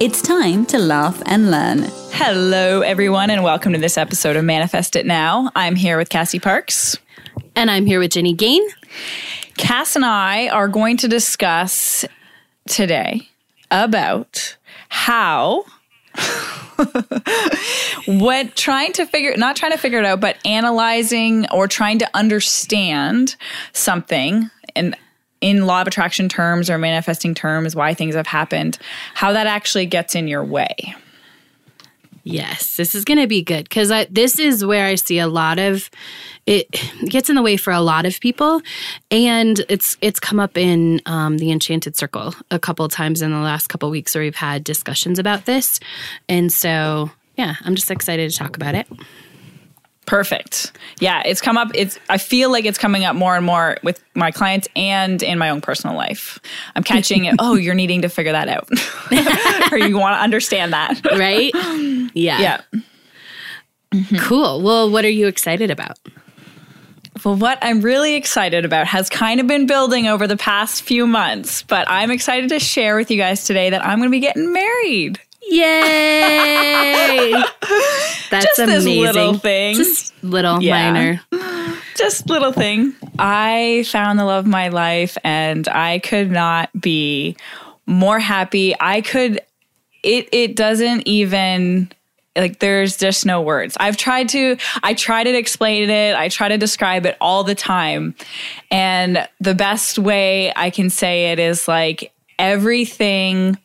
It's time to laugh and learn. Hello, everyone, and welcome to this episode of Manifest It Now. I'm here with Cassie Parks. And I'm here with Jenny Gain. Cass and I are going to discuss today about how what trying to figure not trying to figure it out but analyzing or trying to understand something and in law of attraction terms or manifesting terms why things have happened how that actually gets in your way Yes, this is going to be good because this is where I see a lot of it gets in the way for a lot of people, and it's it's come up in um, the Enchanted Circle a couple times in the last couple weeks where we've had discussions about this, and so yeah, I'm just excited to talk about it. Perfect. Yeah, it's come up. It's I feel like it's coming up more and more with my clients and in my own personal life. I'm catching it. Oh, you're needing to figure that out, or you want to understand that, right? Yeah. Yeah. Mm-hmm. Cool. Well, what are you excited about? Well, what I'm really excited about has kind of been building over the past few months, but I'm excited to share with you guys today that I'm going to be getting married. Yay! That's Just amazing. This little thing. Just little Yeah. minor. Just little thing. I found the love of my life and I could not be more happy. I could it it doesn't even like there's just no words. I've tried to I try to explain it, I try to describe it all the time. And the best way I can say it is like everything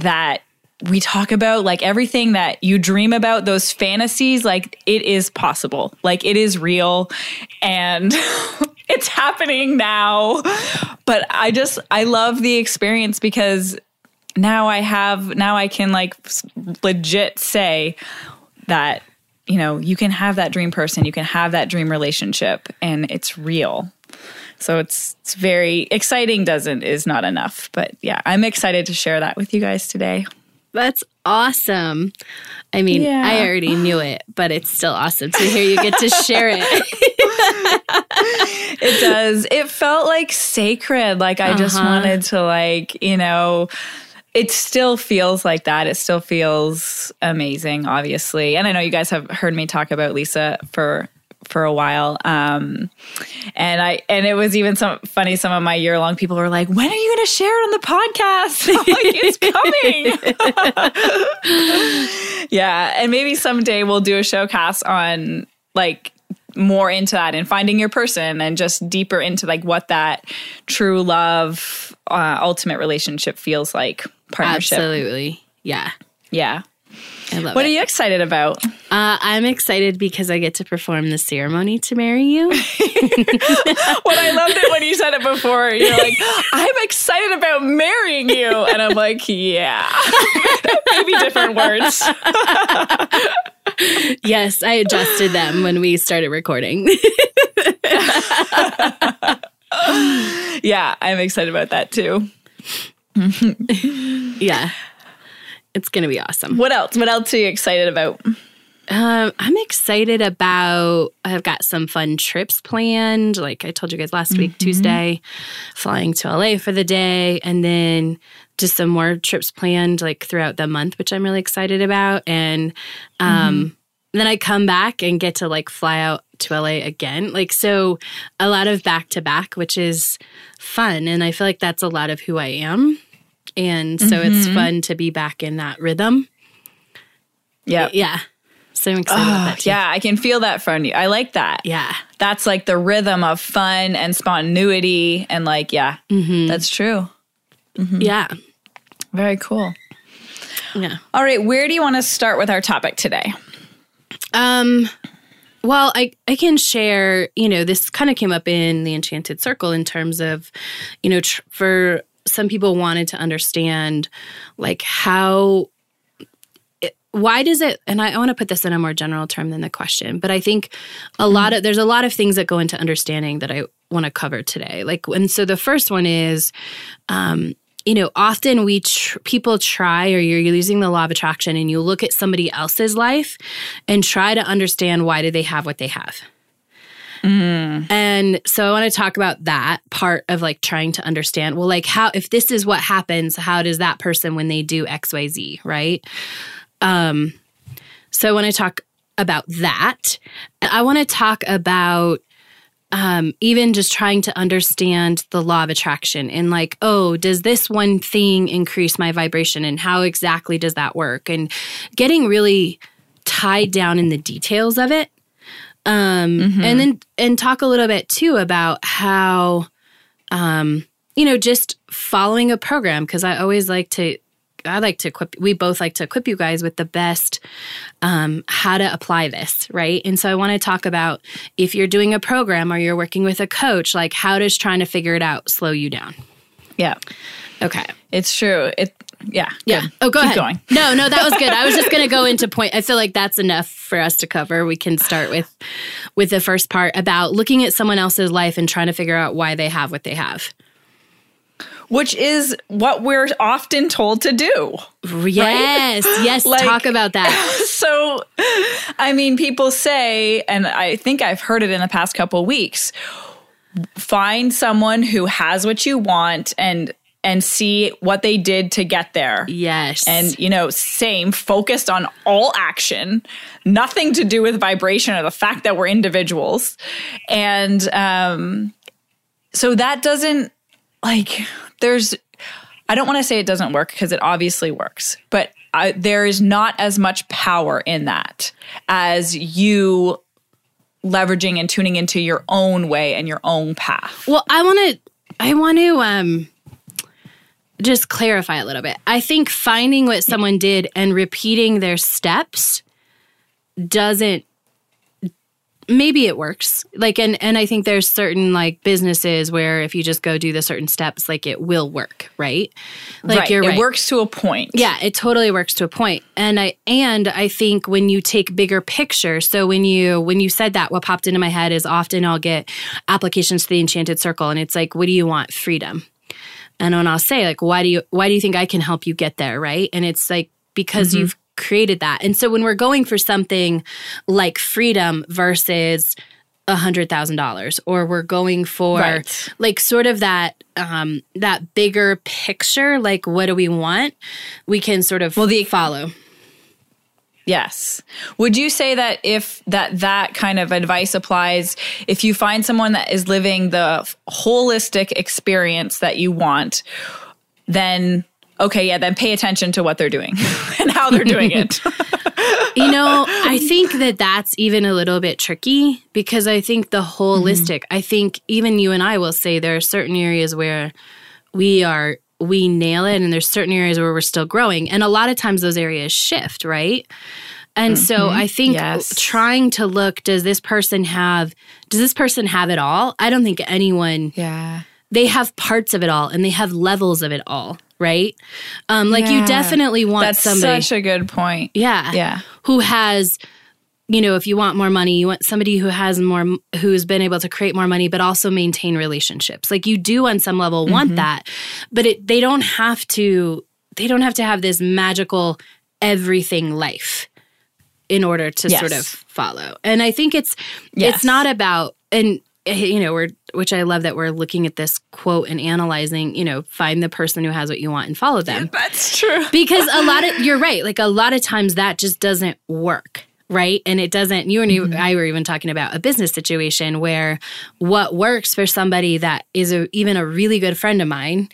that we talk about like everything that you dream about those fantasies like it is possible. Like it is real. And it's happening now. But i just i love the experience because now i have now i can like legit say that you know you can have that dream person you can have that dream relationship and it's real. So it's it's very exciting doesn't is not enough. But yeah i'm excited to share that with you guys today That's awesome. I mean, Yeah. I already knew it, but it's still awesome to hear you get to share it. it does. It felt like sacred. Like I just Uh-huh. wanted to like, you know, it still feels like that. It still feels amazing, obviously. And I know you guys have heard me talk about Lisa for for a while. Um and I and it was even some funny some of my year long people were like, "When are you going to share it on the podcast?" Like, "It's coming." yeah, and maybe someday we'll do a showcast on like more into that and finding your person and just deeper into like what that true love uh, ultimate relationship feels like partnership Absolutely. Yeah. yeah I love what it. are you excited about Uh, I'm excited because I get to perform the ceremony to marry you. when i loved it when you said it before you're like i'm excited about marrying you and i'm like yeah maybe different words yes, I adjusted them when we started recording. yeah i'm excited about that too yeah. It's going to be awesome. what else what else are you excited about Um, I'm excited about. I've got some fun trips planned. Like I told you guys last week, Tuesday, flying to LA for the day, and then just some more trips planned like throughout the month, which I'm really excited about. And um, then I come back and get to like fly out to LA again. Like so, a lot of back to back, which is fun, and I feel like that's a lot of who I am. And so it's mm-hmm. fun to be back in that rhythm. yeah Yeah. So I'm excited about that too. yeah i can feel that from you i like that Yeah. that's like the rhythm of fun and spontaneity and like yeah mm-hmm. that's true mm-hmm. Yeah. very cool Yeah. all right where do you want to start with our topic today Um well, I I can share, you know, this kind of came up in the enchanted circle in terms of, you know, tr- for some people wanted to understand like how why does it and I, want to put this in a more general term than the question, but I think a lot of there's a lot of things that go into understanding that I want to cover today. Like and so the first one is um you know, often we tr- people try, or you're using the law of attraction, and you look at somebody else's life and try to understand why do they have what they have. And so I want to talk about that part of like trying to understand. Well, like how if this is what happens, how does that person when they do X, Y, Z, right? Um, so I want to talk about that. I want to talk about um, even just trying to understand the law of attraction and like, oh, does this one thing increase my vibration and how exactly does that work? And getting really tied down in the details of it. Um, and then and talk a little bit too about how um, you know, just following a program because I always like to I like to equip we both like to equip you guys with the best um, how to apply this, right? And so I want to talk about if you're doing a program or you're working with a coach, like how does trying to figure it out slow you down? Yeah. Okay. It's true. It yeah. Yeah. good. Oh, go Keep ahead. going. No, no, that was good. I was just going to go into point. I feel like that's enough for us to cover. We can start with with the first part about looking at someone else's life and trying to figure out why they have what they have. Which is what we're often told to do. Yes, yes. Like- talk about that. So, I mean, people say, and I think I've heard it in the past couple weeks find someone who has what you want and and see what they did to get there. Yes, And, you know, same, focused on all action, nothing to do with vibration or the fact that we're individuals. And um, so that doesn't, like, there's, I don't want to say it doesn't work because it obviously works, but I, there is not as much power in that as you leveraging and tuning into your own way and your own path. Well, I want to I want to um just clarify a little bit. I think finding what someone did and repeating their steps doesn't maybe it works. Like and and I think there's certain like businesses where if you just go do the certain steps like it will work, right? Like right. you're it right. works to a point. Yeah, it totally works to a point. And I and I think when you take bigger picture, so when you when you said that what popped into my head is often I'll get applications to the enchanted circle and it's like what do you want? Freedom. And when I'll say like why do you why do you think I can help you get there, right? And it's like because you've created that. And so when we're going for something like freedom versus a hundred thousand dollars or we're going for Right. like sort of that um that bigger picture like what do we want we can sort of well the- follow Yes. Would you say that if that that kind of advice applies if you find someone that is living the holistic experience that you want, then okay, yeah, then pay attention to what they're doing and how they're doing it. you know i think that that's even a little bit tricky because i think the holistic mm-hmm. i think even you and i will say there are certain areas where we are we nail it and there's certain areas where we're still growing and a lot of times those areas shift right and so i think Yes. trying to look does this person have does this person have it all i don't think anyone yeah. they have parts of it all and they have levels of it all right um like you definitely want That's somebody such a good point. yeah. Yeah. Who has, you know, if you want more money, you want somebody who has more, who's been able to create more money, but also maintain relationships. Like you do on some level want Mm-hmm. that, but it, they don't have to, they don't have to have this magical everything life in order to Yes. sort of follow. And I think it's, Yes. it's not about, and, eh, you know, we're, which I love that we're looking at this quote and analyzing, you know, find the person who has what you want and follow them That's true. because a lot of you're right like a lot of times that just doesn't work right? And it doesn't you and you, mm-hmm. i were even talking about a business situation where what works for somebody that is a, even a really good friend of mine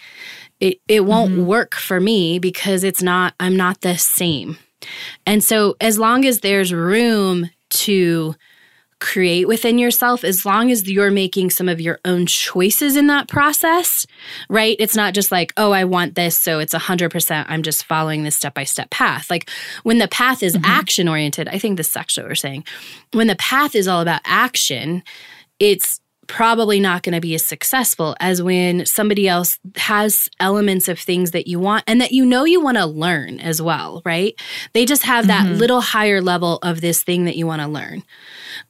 it, it won't mm-hmm. work for me because it's not i'm not the same. And so as long as there's room to create within yourself as long as you're making some of your own choices in that process, right? It's not just like, oh, I want this, so it's 100%, I'm just following this step by step path. Like when the path is mm-hmm. action oriented, I think this is actually what we're saying. When the path is all about action, it's probably not going to be as successful as when somebody else has elements of things that you want and that you know you want to learn as well, right? They just have that mm-hmm. little higher level of this thing that you want to learn.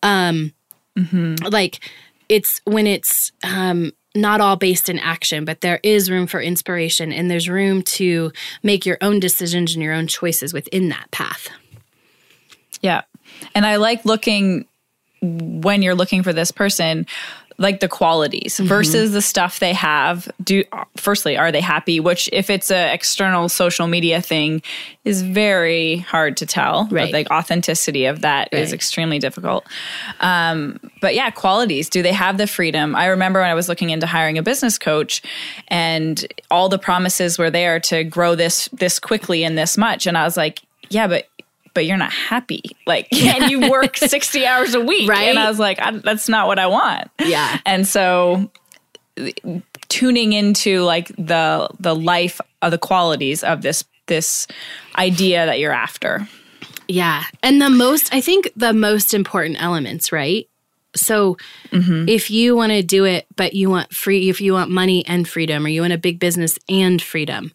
Um, mm-hmm. Like it's when it's um, not all based in action, but there is room for inspiration and there's room to make your own decisions and your own choices within that path. Yeah. And I like looking when you're looking for this person like the qualities mm-hmm. versus the stuff they have. Do firstly are they happy? Which if it's an external social media thing is very hard to tell. Right. like authenticity of that right. is extremely difficult. Um, but yeah qualities. Do they have the freedom? I remember when i was looking into hiring a business coach and all the promises were there to grow this this quickly and this much. And i was like yeah but but you're not happy. Like, and you work 60 hours a week. Right. And I was like, I, that's not what I want. Yeah. And so tuning into like the the life of the qualities of this this idea that you're after. Yeah. And the most I think the most important elements, right? So mm-hmm. if you want to do it but you want free if you want money and freedom or you want a big business and freedom,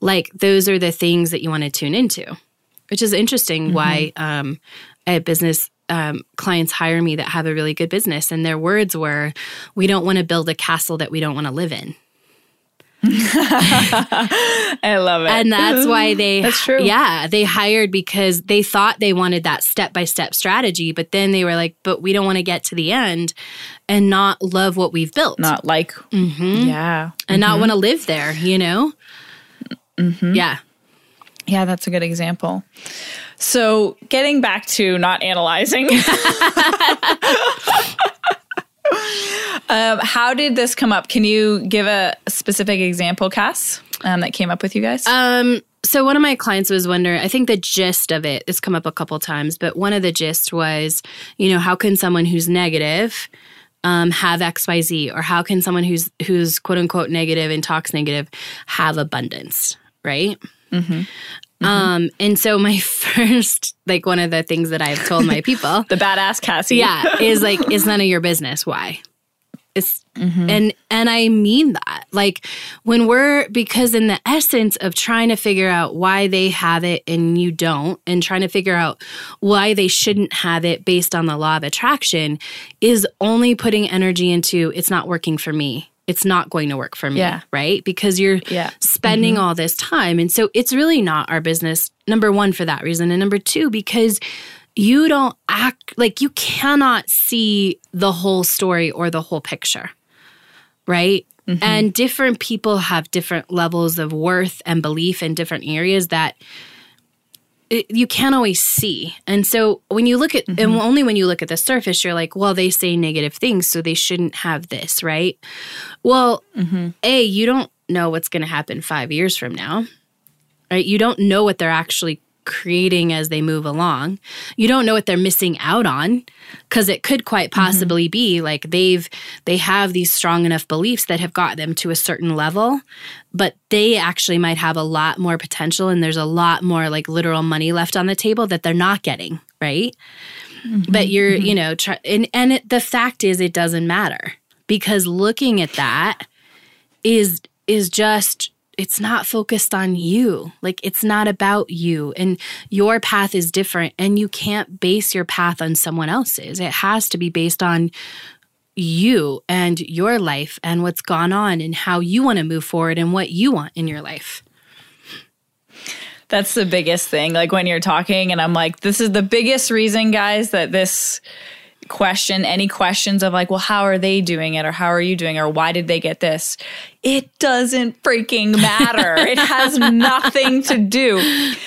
like those are the things that you want to tune into which is interesting mm-hmm. why um, a business um, clients hire me that have a really good business and their words were we don't want to build a castle that we don't want to live in I love it. And that's why they That's true. Yeah, they hired because they thought they wanted that step-by-step strategy, but then they were like, "But we don't want to get to the end and not love what we've built." Not like mm-hmm. Yeah. And mm-hmm. not want to live there, you know? Mm-hmm. Yeah. Yeah, that's a good example. So, getting back to not analyzing. um, how did this come up? Can you give a specific example, Cass, um, that came up with you guys? Um, so one of my clients was wondering, I think the gist of it, it's come up a couple times, but one of the gist was, you know, how can someone who's negative um, have XYZ? Or how can someone who's who's quote unquote negative and talks negative have abundance? Right. Mm-hmm. Mm-hmm. Um, and so my first, like one of the things that I've told my people, the badass Cassie, yeah, is like, it's none of your business. Why? It's, mm-hmm. and, and I mean that like when we're, because in the essence of trying to figure out why they have it and you don't, and trying to figure out why they shouldn't have it based on the law of attraction is only putting energy into it's not working for me it's not going to work for me, yeah. right? Because you're yeah. spending mm-hmm. all this time. And so it's really not our business, number one, for that reason. And number two, because you don't act like you cannot see the whole story or the whole picture, right? Mm-hmm. And different people have different levels of worth and belief in different areas that it, you can't always see. And so when you look at, mm-hmm. and only when you look at the surface, you're like, well, they say negative things, so they shouldn't have this, right? Well, mm-hmm. A, you don't know what's going to happen five years from now, right? You don't know what they're actually creating as they move along. You don't know what they're missing out on because it could quite mm-hmm. possibly mm-hmm. be like they've they have these strong enough beliefs that have got them to a certain level, but they actually might have a lot more potential and there's a lot more like literal money left on the table that they're not getting, right? Mm-hmm. But you're, mm-hmm. you know, try, and and it, the fact is it doesn't matter because looking at that is is just it's not focused on you. Like it's not about you and your path is different and you can't base your path on someone else's. It has to be based on you and your life and what's gone on and how you want to move forward and what you want in your life. That's the biggest thing. Like when you're talking and I'm like this is the biggest reason guys that this question any questions of like well how are they doing it or how are you doing it or why did they get this it doesn't freaking matter it has nothing to do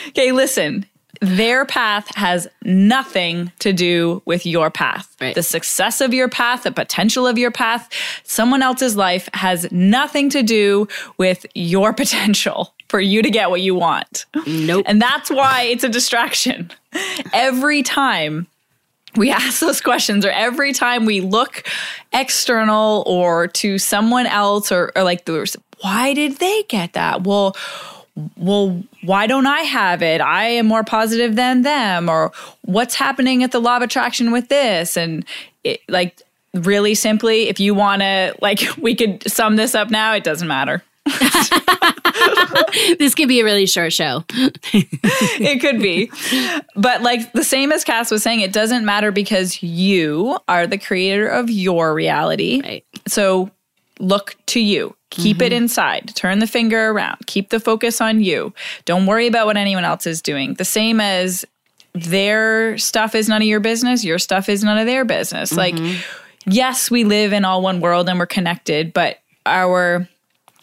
okay listen their path has nothing to do with your path. Right. The success of your path, the potential of your path, someone else's life has nothing to do with your potential for you to get what you want. Nope. And that's why it's a distraction. Every time we ask those questions or every time we look external or to someone else or, or like why did they get that? Well well why don't i have it? I am more positive than them or what's happening at the law of attraction with this? And it, like really simply, if you want to, like, we could sum this up now, it doesn't matter. this could be a really short show. it could be. But like the same as Cass was saying, it doesn't matter because you are the creator of your reality. Right. So look to you. Keep mm-hmm. it inside. Turn the finger around. Keep the focus on you. Don't worry about what anyone else is doing. The same as their stuff is none of your business, your stuff is none of their business. Mm-hmm. Like, yes, we live in all one world and we're connected, but our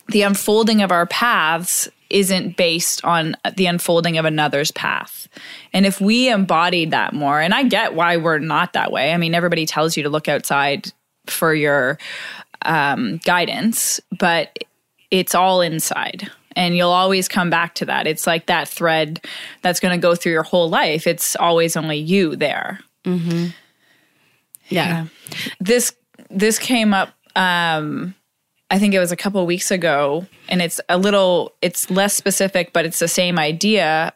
the unfolding of our paths isn't based on the unfolding of another's path. And if we embodied that more, and I get why we're not that way. I mean, everybody tells you to look outside for your um, guidance, but it's all inside. And you'll always come back to that. It's like that thread that's going to go through your whole life. It's always only you there. Mm-hmm. Yeah. yeah. This this came up um, I think it was a couple weeks ago, and it's a little, it's less specific, but it's the same idea.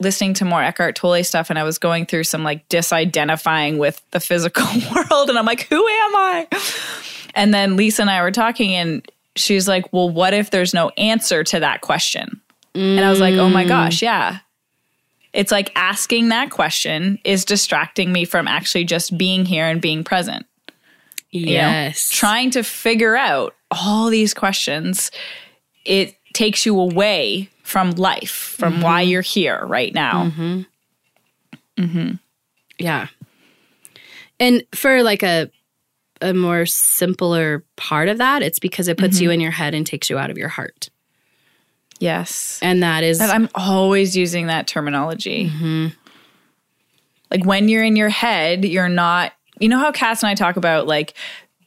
Listening to more Eckhart Tolle stuff, and I was going through some like disidentifying with the physical world, and I'm like, who am I? And then Lisa and I were talking, and she's like, well, what if there's no answer to that question? Mm. And I was like, oh my gosh, yeah. It's like asking that question is distracting me from actually just being here and being present. Yes. know, trying to figure out all these questions, it takes you away from life, from mm-hmm. why you're here right now. Mm-hmm. Mm-hmm. Yeah. And for like a a more simpler part of that, it's because it puts you mm-hmm. in your head and takes you out of your heart. Yes. And that is and I'm always using that terminology. Mm-hmm. Like when you're in your head, you're not you know how Cass and I talk about like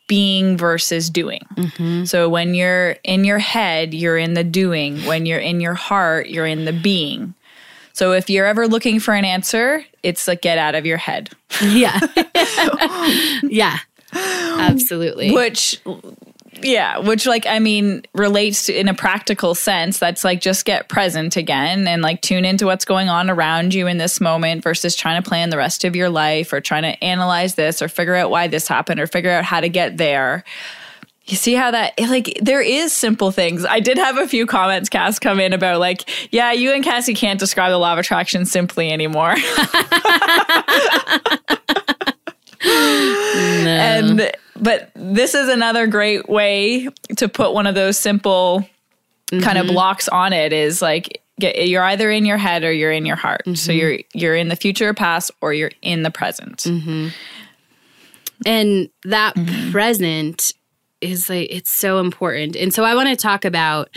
being versus doing. Mm-hmm. So when you're in your head, you're in the doing. When you're in your heart, you're in the being. So if you're ever looking for an answer, it's like get out of your head. Yeah. yeah. Absolutely. Which yeah, which like I mean relates to in a practical sense. That's like just get present again and like tune into what's going on around you in this moment versus trying to plan the rest of your life or trying to analyze this or figure out why this happened or figure out how to get there. You see how that like there is simple things. I did have a few comments Cass come in about like, yeah, you and Cassie can't describe the law of attraction simply anymore. no. And but this is another great way to put one of those simple mm-hmm. kind of blocks on it is like get, you're either in your head or you're in your heart. Mm-hmm. So you're you're in the future or past or you're in the present. Mm-hmm. And that mm-hmm. present is like it's so important. And so I want to talk about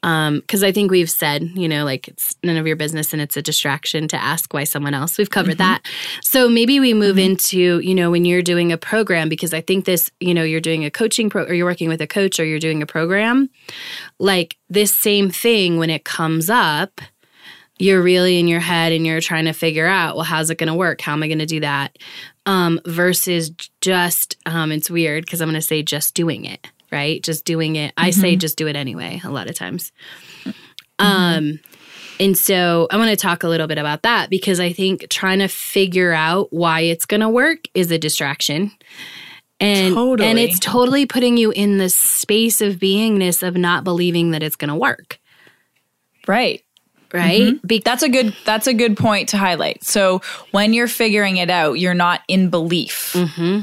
because um, I think we've said, you know, like it's none of your business and it's a distraction to ask why someone else. We've covered mm-hmm. that. So maybe we move mm-hmm. into, you know, when you're doing a program, because I think this, you know, you're doing a coaching pro or you're working with a coach or you're doing a program, like this same thing when it comes up, you're really in your head and you're trying to figure out, well, how's it going to work? How am I going to do that? Um, versus just, um, it's weird because I'm going to say just doing it right? Just doing it. I mm-hmm. say just do it anyway a lot of times. Mm-hmm. Um and so I want to talk a little bit about that because I think trying to figure out why it's going to work is a distraction. And totally. and it's totally putting you in the space of beingness of not believing that it's going to work. Right right mm-hmm. Be- that's a good that's a good point to highlight so when you're figuring it out you're not in belief mm-hmm.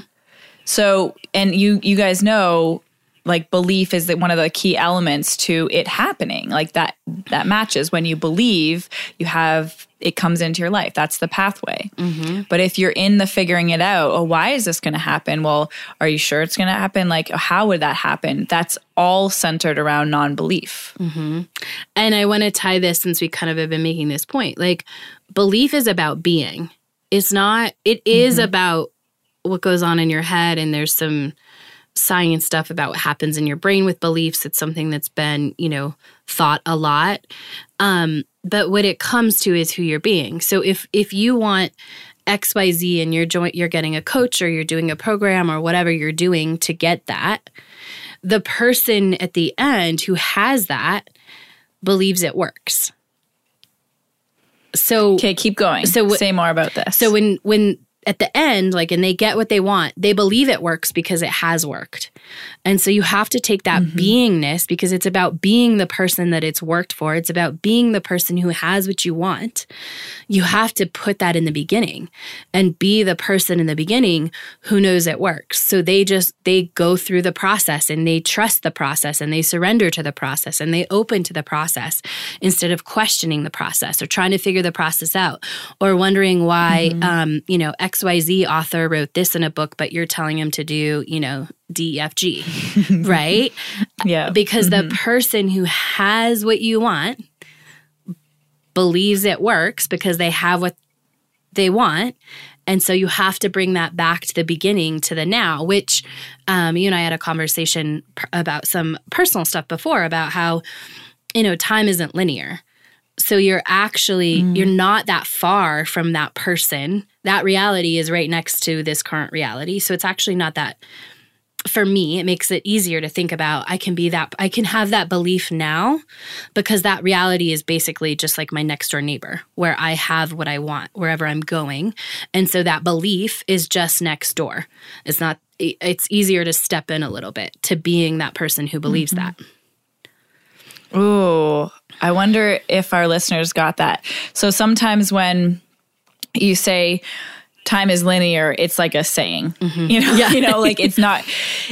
so and you you guys know like belief is that one of the key elements to it happening. Like that that matches. When you believe you have it comes into your life. That's the pathway. Mm-hmm. but if you're in the figuring it out oh why is this going to happen? Well are you sure it's going to happen? Like how would that happen? That's all centered around non-belief. Mm-hmm. and i want to tie this since we kind of have been making this point like belief is about being. It's not it is mm-hmm. about what goes on in your head and there's some science stuff about what happens in your brain with beliefs. It's something that's been, you know, thought a lot. Um, but what it comes to is who you're being. So if if you want XYZ and you're joint you're getting a coach or you're doing a program or whatever you're doing to get that, the person at the end who has that believes it works. So Okay, keep going. So w- say more about this. So when when at the end, like, and they get what they want, they believe it works because it has worked. And so you have to take that mm-hmm. beingness because it's about being the person that it's worked for. It's about being the person who has what you want. You have to put that in the beginning and be the person in the beginning who knows it works. So they just, they go through the process and they trust the process and they surrender to the process and they open to the process instead of questioning the process or trying to figure the process out or wondering why, mm-hmm. um, you know, XYZ author wrote this in a book, but you're telling him to do, you know, DEFG, right? Yeah. Because mm-hmm. the person who has what you want believes it works because they have what they want. And so you have to bring that back to the beginning, to the now, which um, you and I had a conversation about some personal stuff before about how, you know, time isn't linear. So you're actually, mm. you're not that far from that person. That reality is right next to this current reality. So it's actually not that for me, it makes it easier to think about I can be that, I can have that belief now because that reality is basically just like my next door neighbor where I have what I want wherever I'm going. And so that belief is just next door. It's not, it's easier to step in a little bit to being that person who believes mm-hmm. that. Ooh, I wonder if our listeners got that. So sometimes when you say, time is linear it's like a saying mm-hmm. you know yeah. you know like it's not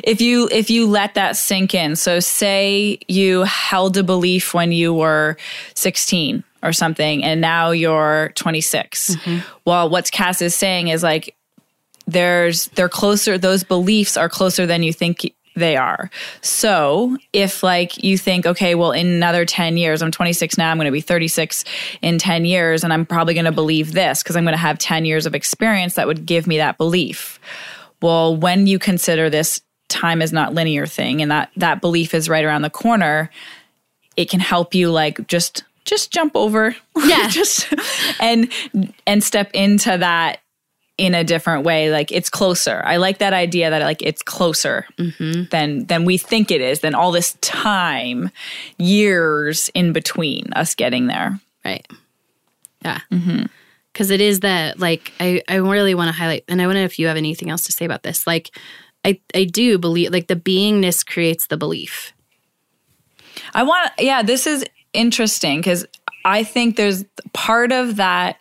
if you if you let that sink in so say you held a belief when you were 16 or something and now you're 26 mm-hmm. well what cass is saying is like there's they're closer those beliefs are closer than you think they are. So if like you think, okay, well, in another 10 years, I'm 26 now, I'm going to be 36 in 10 years, and I'm probably going to believe this because I'm going to have 10 years of experience that would give me that belief. Well, when you consider this time is not linear thing and that that belief is right around the corner, it can help you like just just jump over. Yeah. just and and step into that in a different way like it's closer. I like that idea that like it's closer mm-hmm. than than we think it is than all this time years in between us getting there. Right. Yeah. Because mm-hmm. is that like i i really want to highlight and i wonder if you have anything else to say about this like i i do believe like the beingness creates the belief. I want yeah this is interesting because i think there's part of that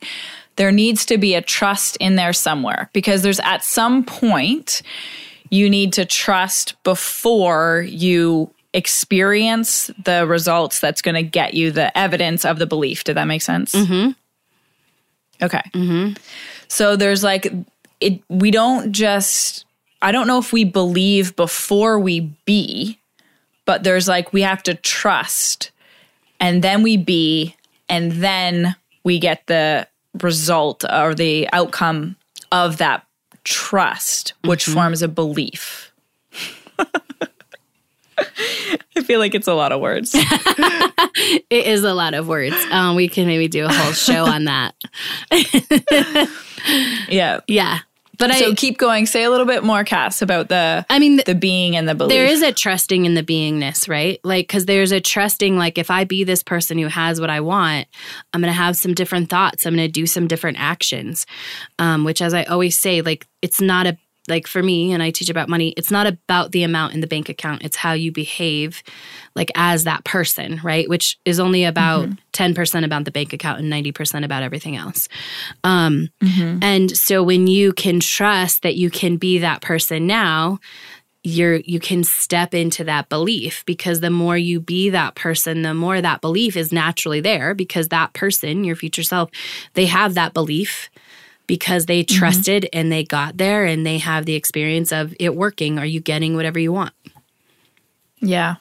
there needs to be a trust in there somewhere because there's at some point you need to trust before you experience the results that's going to get you the evidence of the belief. Did that make sense? Mm-hmm. Okay. Mm-hmm. So there's like, it, we don't just, I don't know if we believe before we be, but there's like, we have to trust and then we be, and then we get the result or the outcome of that trust, which mm-hmm. forms a belief. I feel like it's a lot of words. it is a lot of words. Um, we can maybe do a whole show on that. yeah. Yeah. But so I, keep going. Say a little bit more, Cass, about the I mean the being and the belief. There is a trusting in the beingness, right? Like because there's a trusting. Like if I be this person who has what I want, I'm going to have some different thoughts. I'm going to do some different actions. Um, which, as I always say, like it's not a like for me and I teach about money, it's not about the amount in the bank account. It's how you behave like as that person, right? Which is only about mm-hmm. 10% about the bank account and 90% about everything else. Um, mm-hmm. and so when you can trust that you can be that person now, you're you can step into that belief because the more you be that person the more that belief is naturally there because that person your future self they have that belief because they mm-hmm. trusted mm-hmm. and they got there and they have the experience of it working. Are you getting whatever you want? Yeah.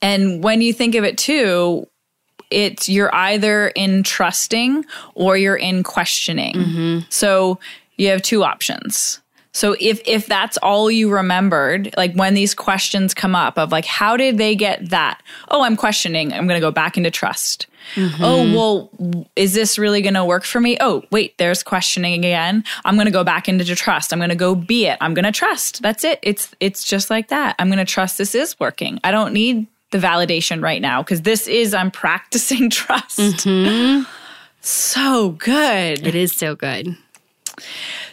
And when you think of it too, it's you're either in trusting or you're in questioning. Mm-hmm. So you have two options. So if if that's all you remembered, like when these questions come up of like how did they get that? Oh, I'm questioning. I'm going to go back into trust. Mm-hmm. Oh, well, is this really going to work for me? Oh, wait, there's questioning again. I'm going to go back into trust. I'm going to go be it. I'm going to trust. That's it. It's it's just like that. I'm going to trust this is working. I don't need the validation right now because this is I'm practicing trust. Mm-hmm. So good. It is so good.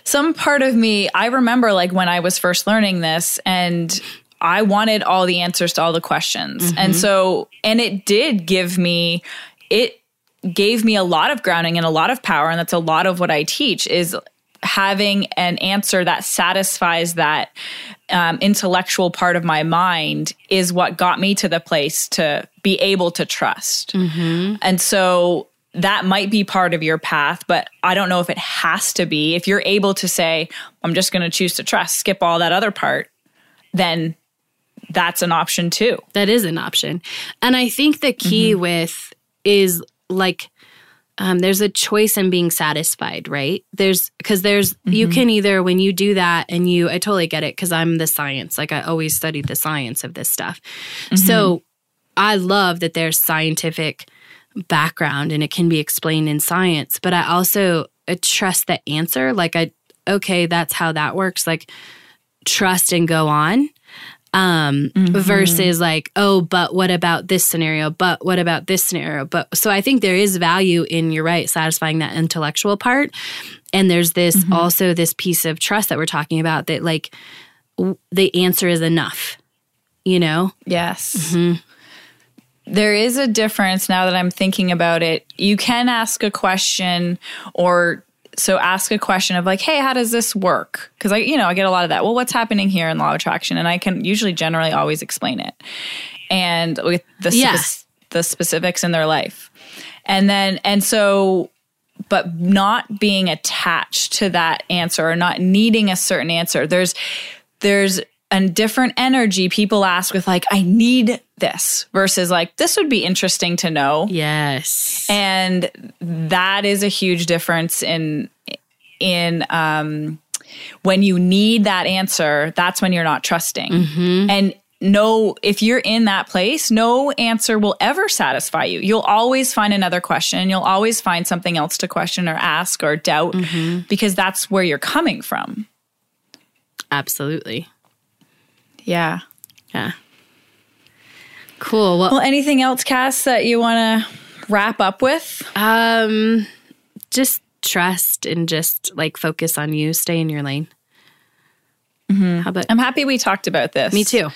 Some part of me, I remember like when I was first learning this and I wanted all the answers to all the questions. And so, and it did give me, it gave me a lot of grounding and a lot of power. And that's a lot of what I teach is having an answer that satisfies that um, intellectual part of my mind is what got me to the place to be able to trust. And so that might be part of your path, but I don't know if it has to be. If you're able to say, I'm just going to choose to trust, skip all that other part, then that's an option too. That is an option. And I think the key mm-hmm. with is like um, there's a choice in being satisfied, right? There's because there's you mm-hmm. can either when you do that and you I totally get it because I'm the science like I always studied the science of this stuff. Mm-hmm. So I love that there's scientific background and it can be explained in science, but I also uh, trust the answer. Like I okay, that's how that works. Like trust and go on um versus like oh but what about this scenario? But what about this scenario? But so i think there is value in you're right satisfying that intellectual part. And there's this also this piece of trust that we're talking about that like w- the answer is enough you know? Yes. There is a difference now that I'm thinking about it. You can ask a question or so ask a question of like, hey, how does this work? Because I, you know, I get a lot of that. Well, what's happening here in law of attraction? And I can usually generally always explain it. And with the Yeah. the specifics in their life. And then and so but not being attached to that answer or not needing a certain answer. There's there's a different energy people ask with like I need this versus like this would be interesting to know. yes And that is a huge difference in in um when you need that answer, that's when you're not trusting. And no, if you're in that place, no answer will ever satisfy you. You'll always find another question. You'll always find something else to question or ask or doubt because that's where you're coming from. absolutely Yeah. yeah cool well Well, anything else, Cass, that you want to wrap up with? um just trust and just like focus on you stay in your lane how about I'm happy we talked about this. me too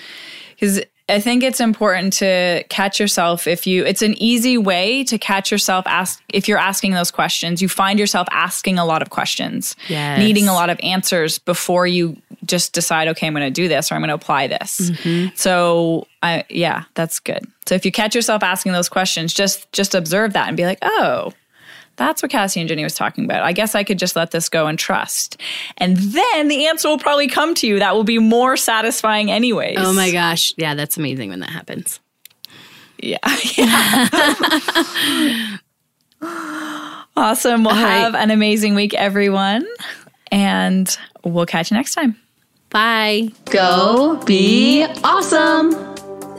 because I think it's important to catch yourself if you it's an easy way to catch yourself ask if you're asking those questions you find yourself asking a lot of questions Yes. needing a lot of answers before you just decide okay I'm going to do this or I'm going to apply this. Mm-hmm. So I yeah that's good. So if you catch yourself asking those questions just just observe that and be like oh that's what Cassie and Jenny was talking about. I guess I could just let this go and trust. And then the answer will probably come to you. That will be more satisfying, anyways. oh my gosh yeah that's amazing when that happens Yeah. yeah. awesome. Well, right. have an amazing week, everyone. And we'll catch you next time. bye Go be awesome.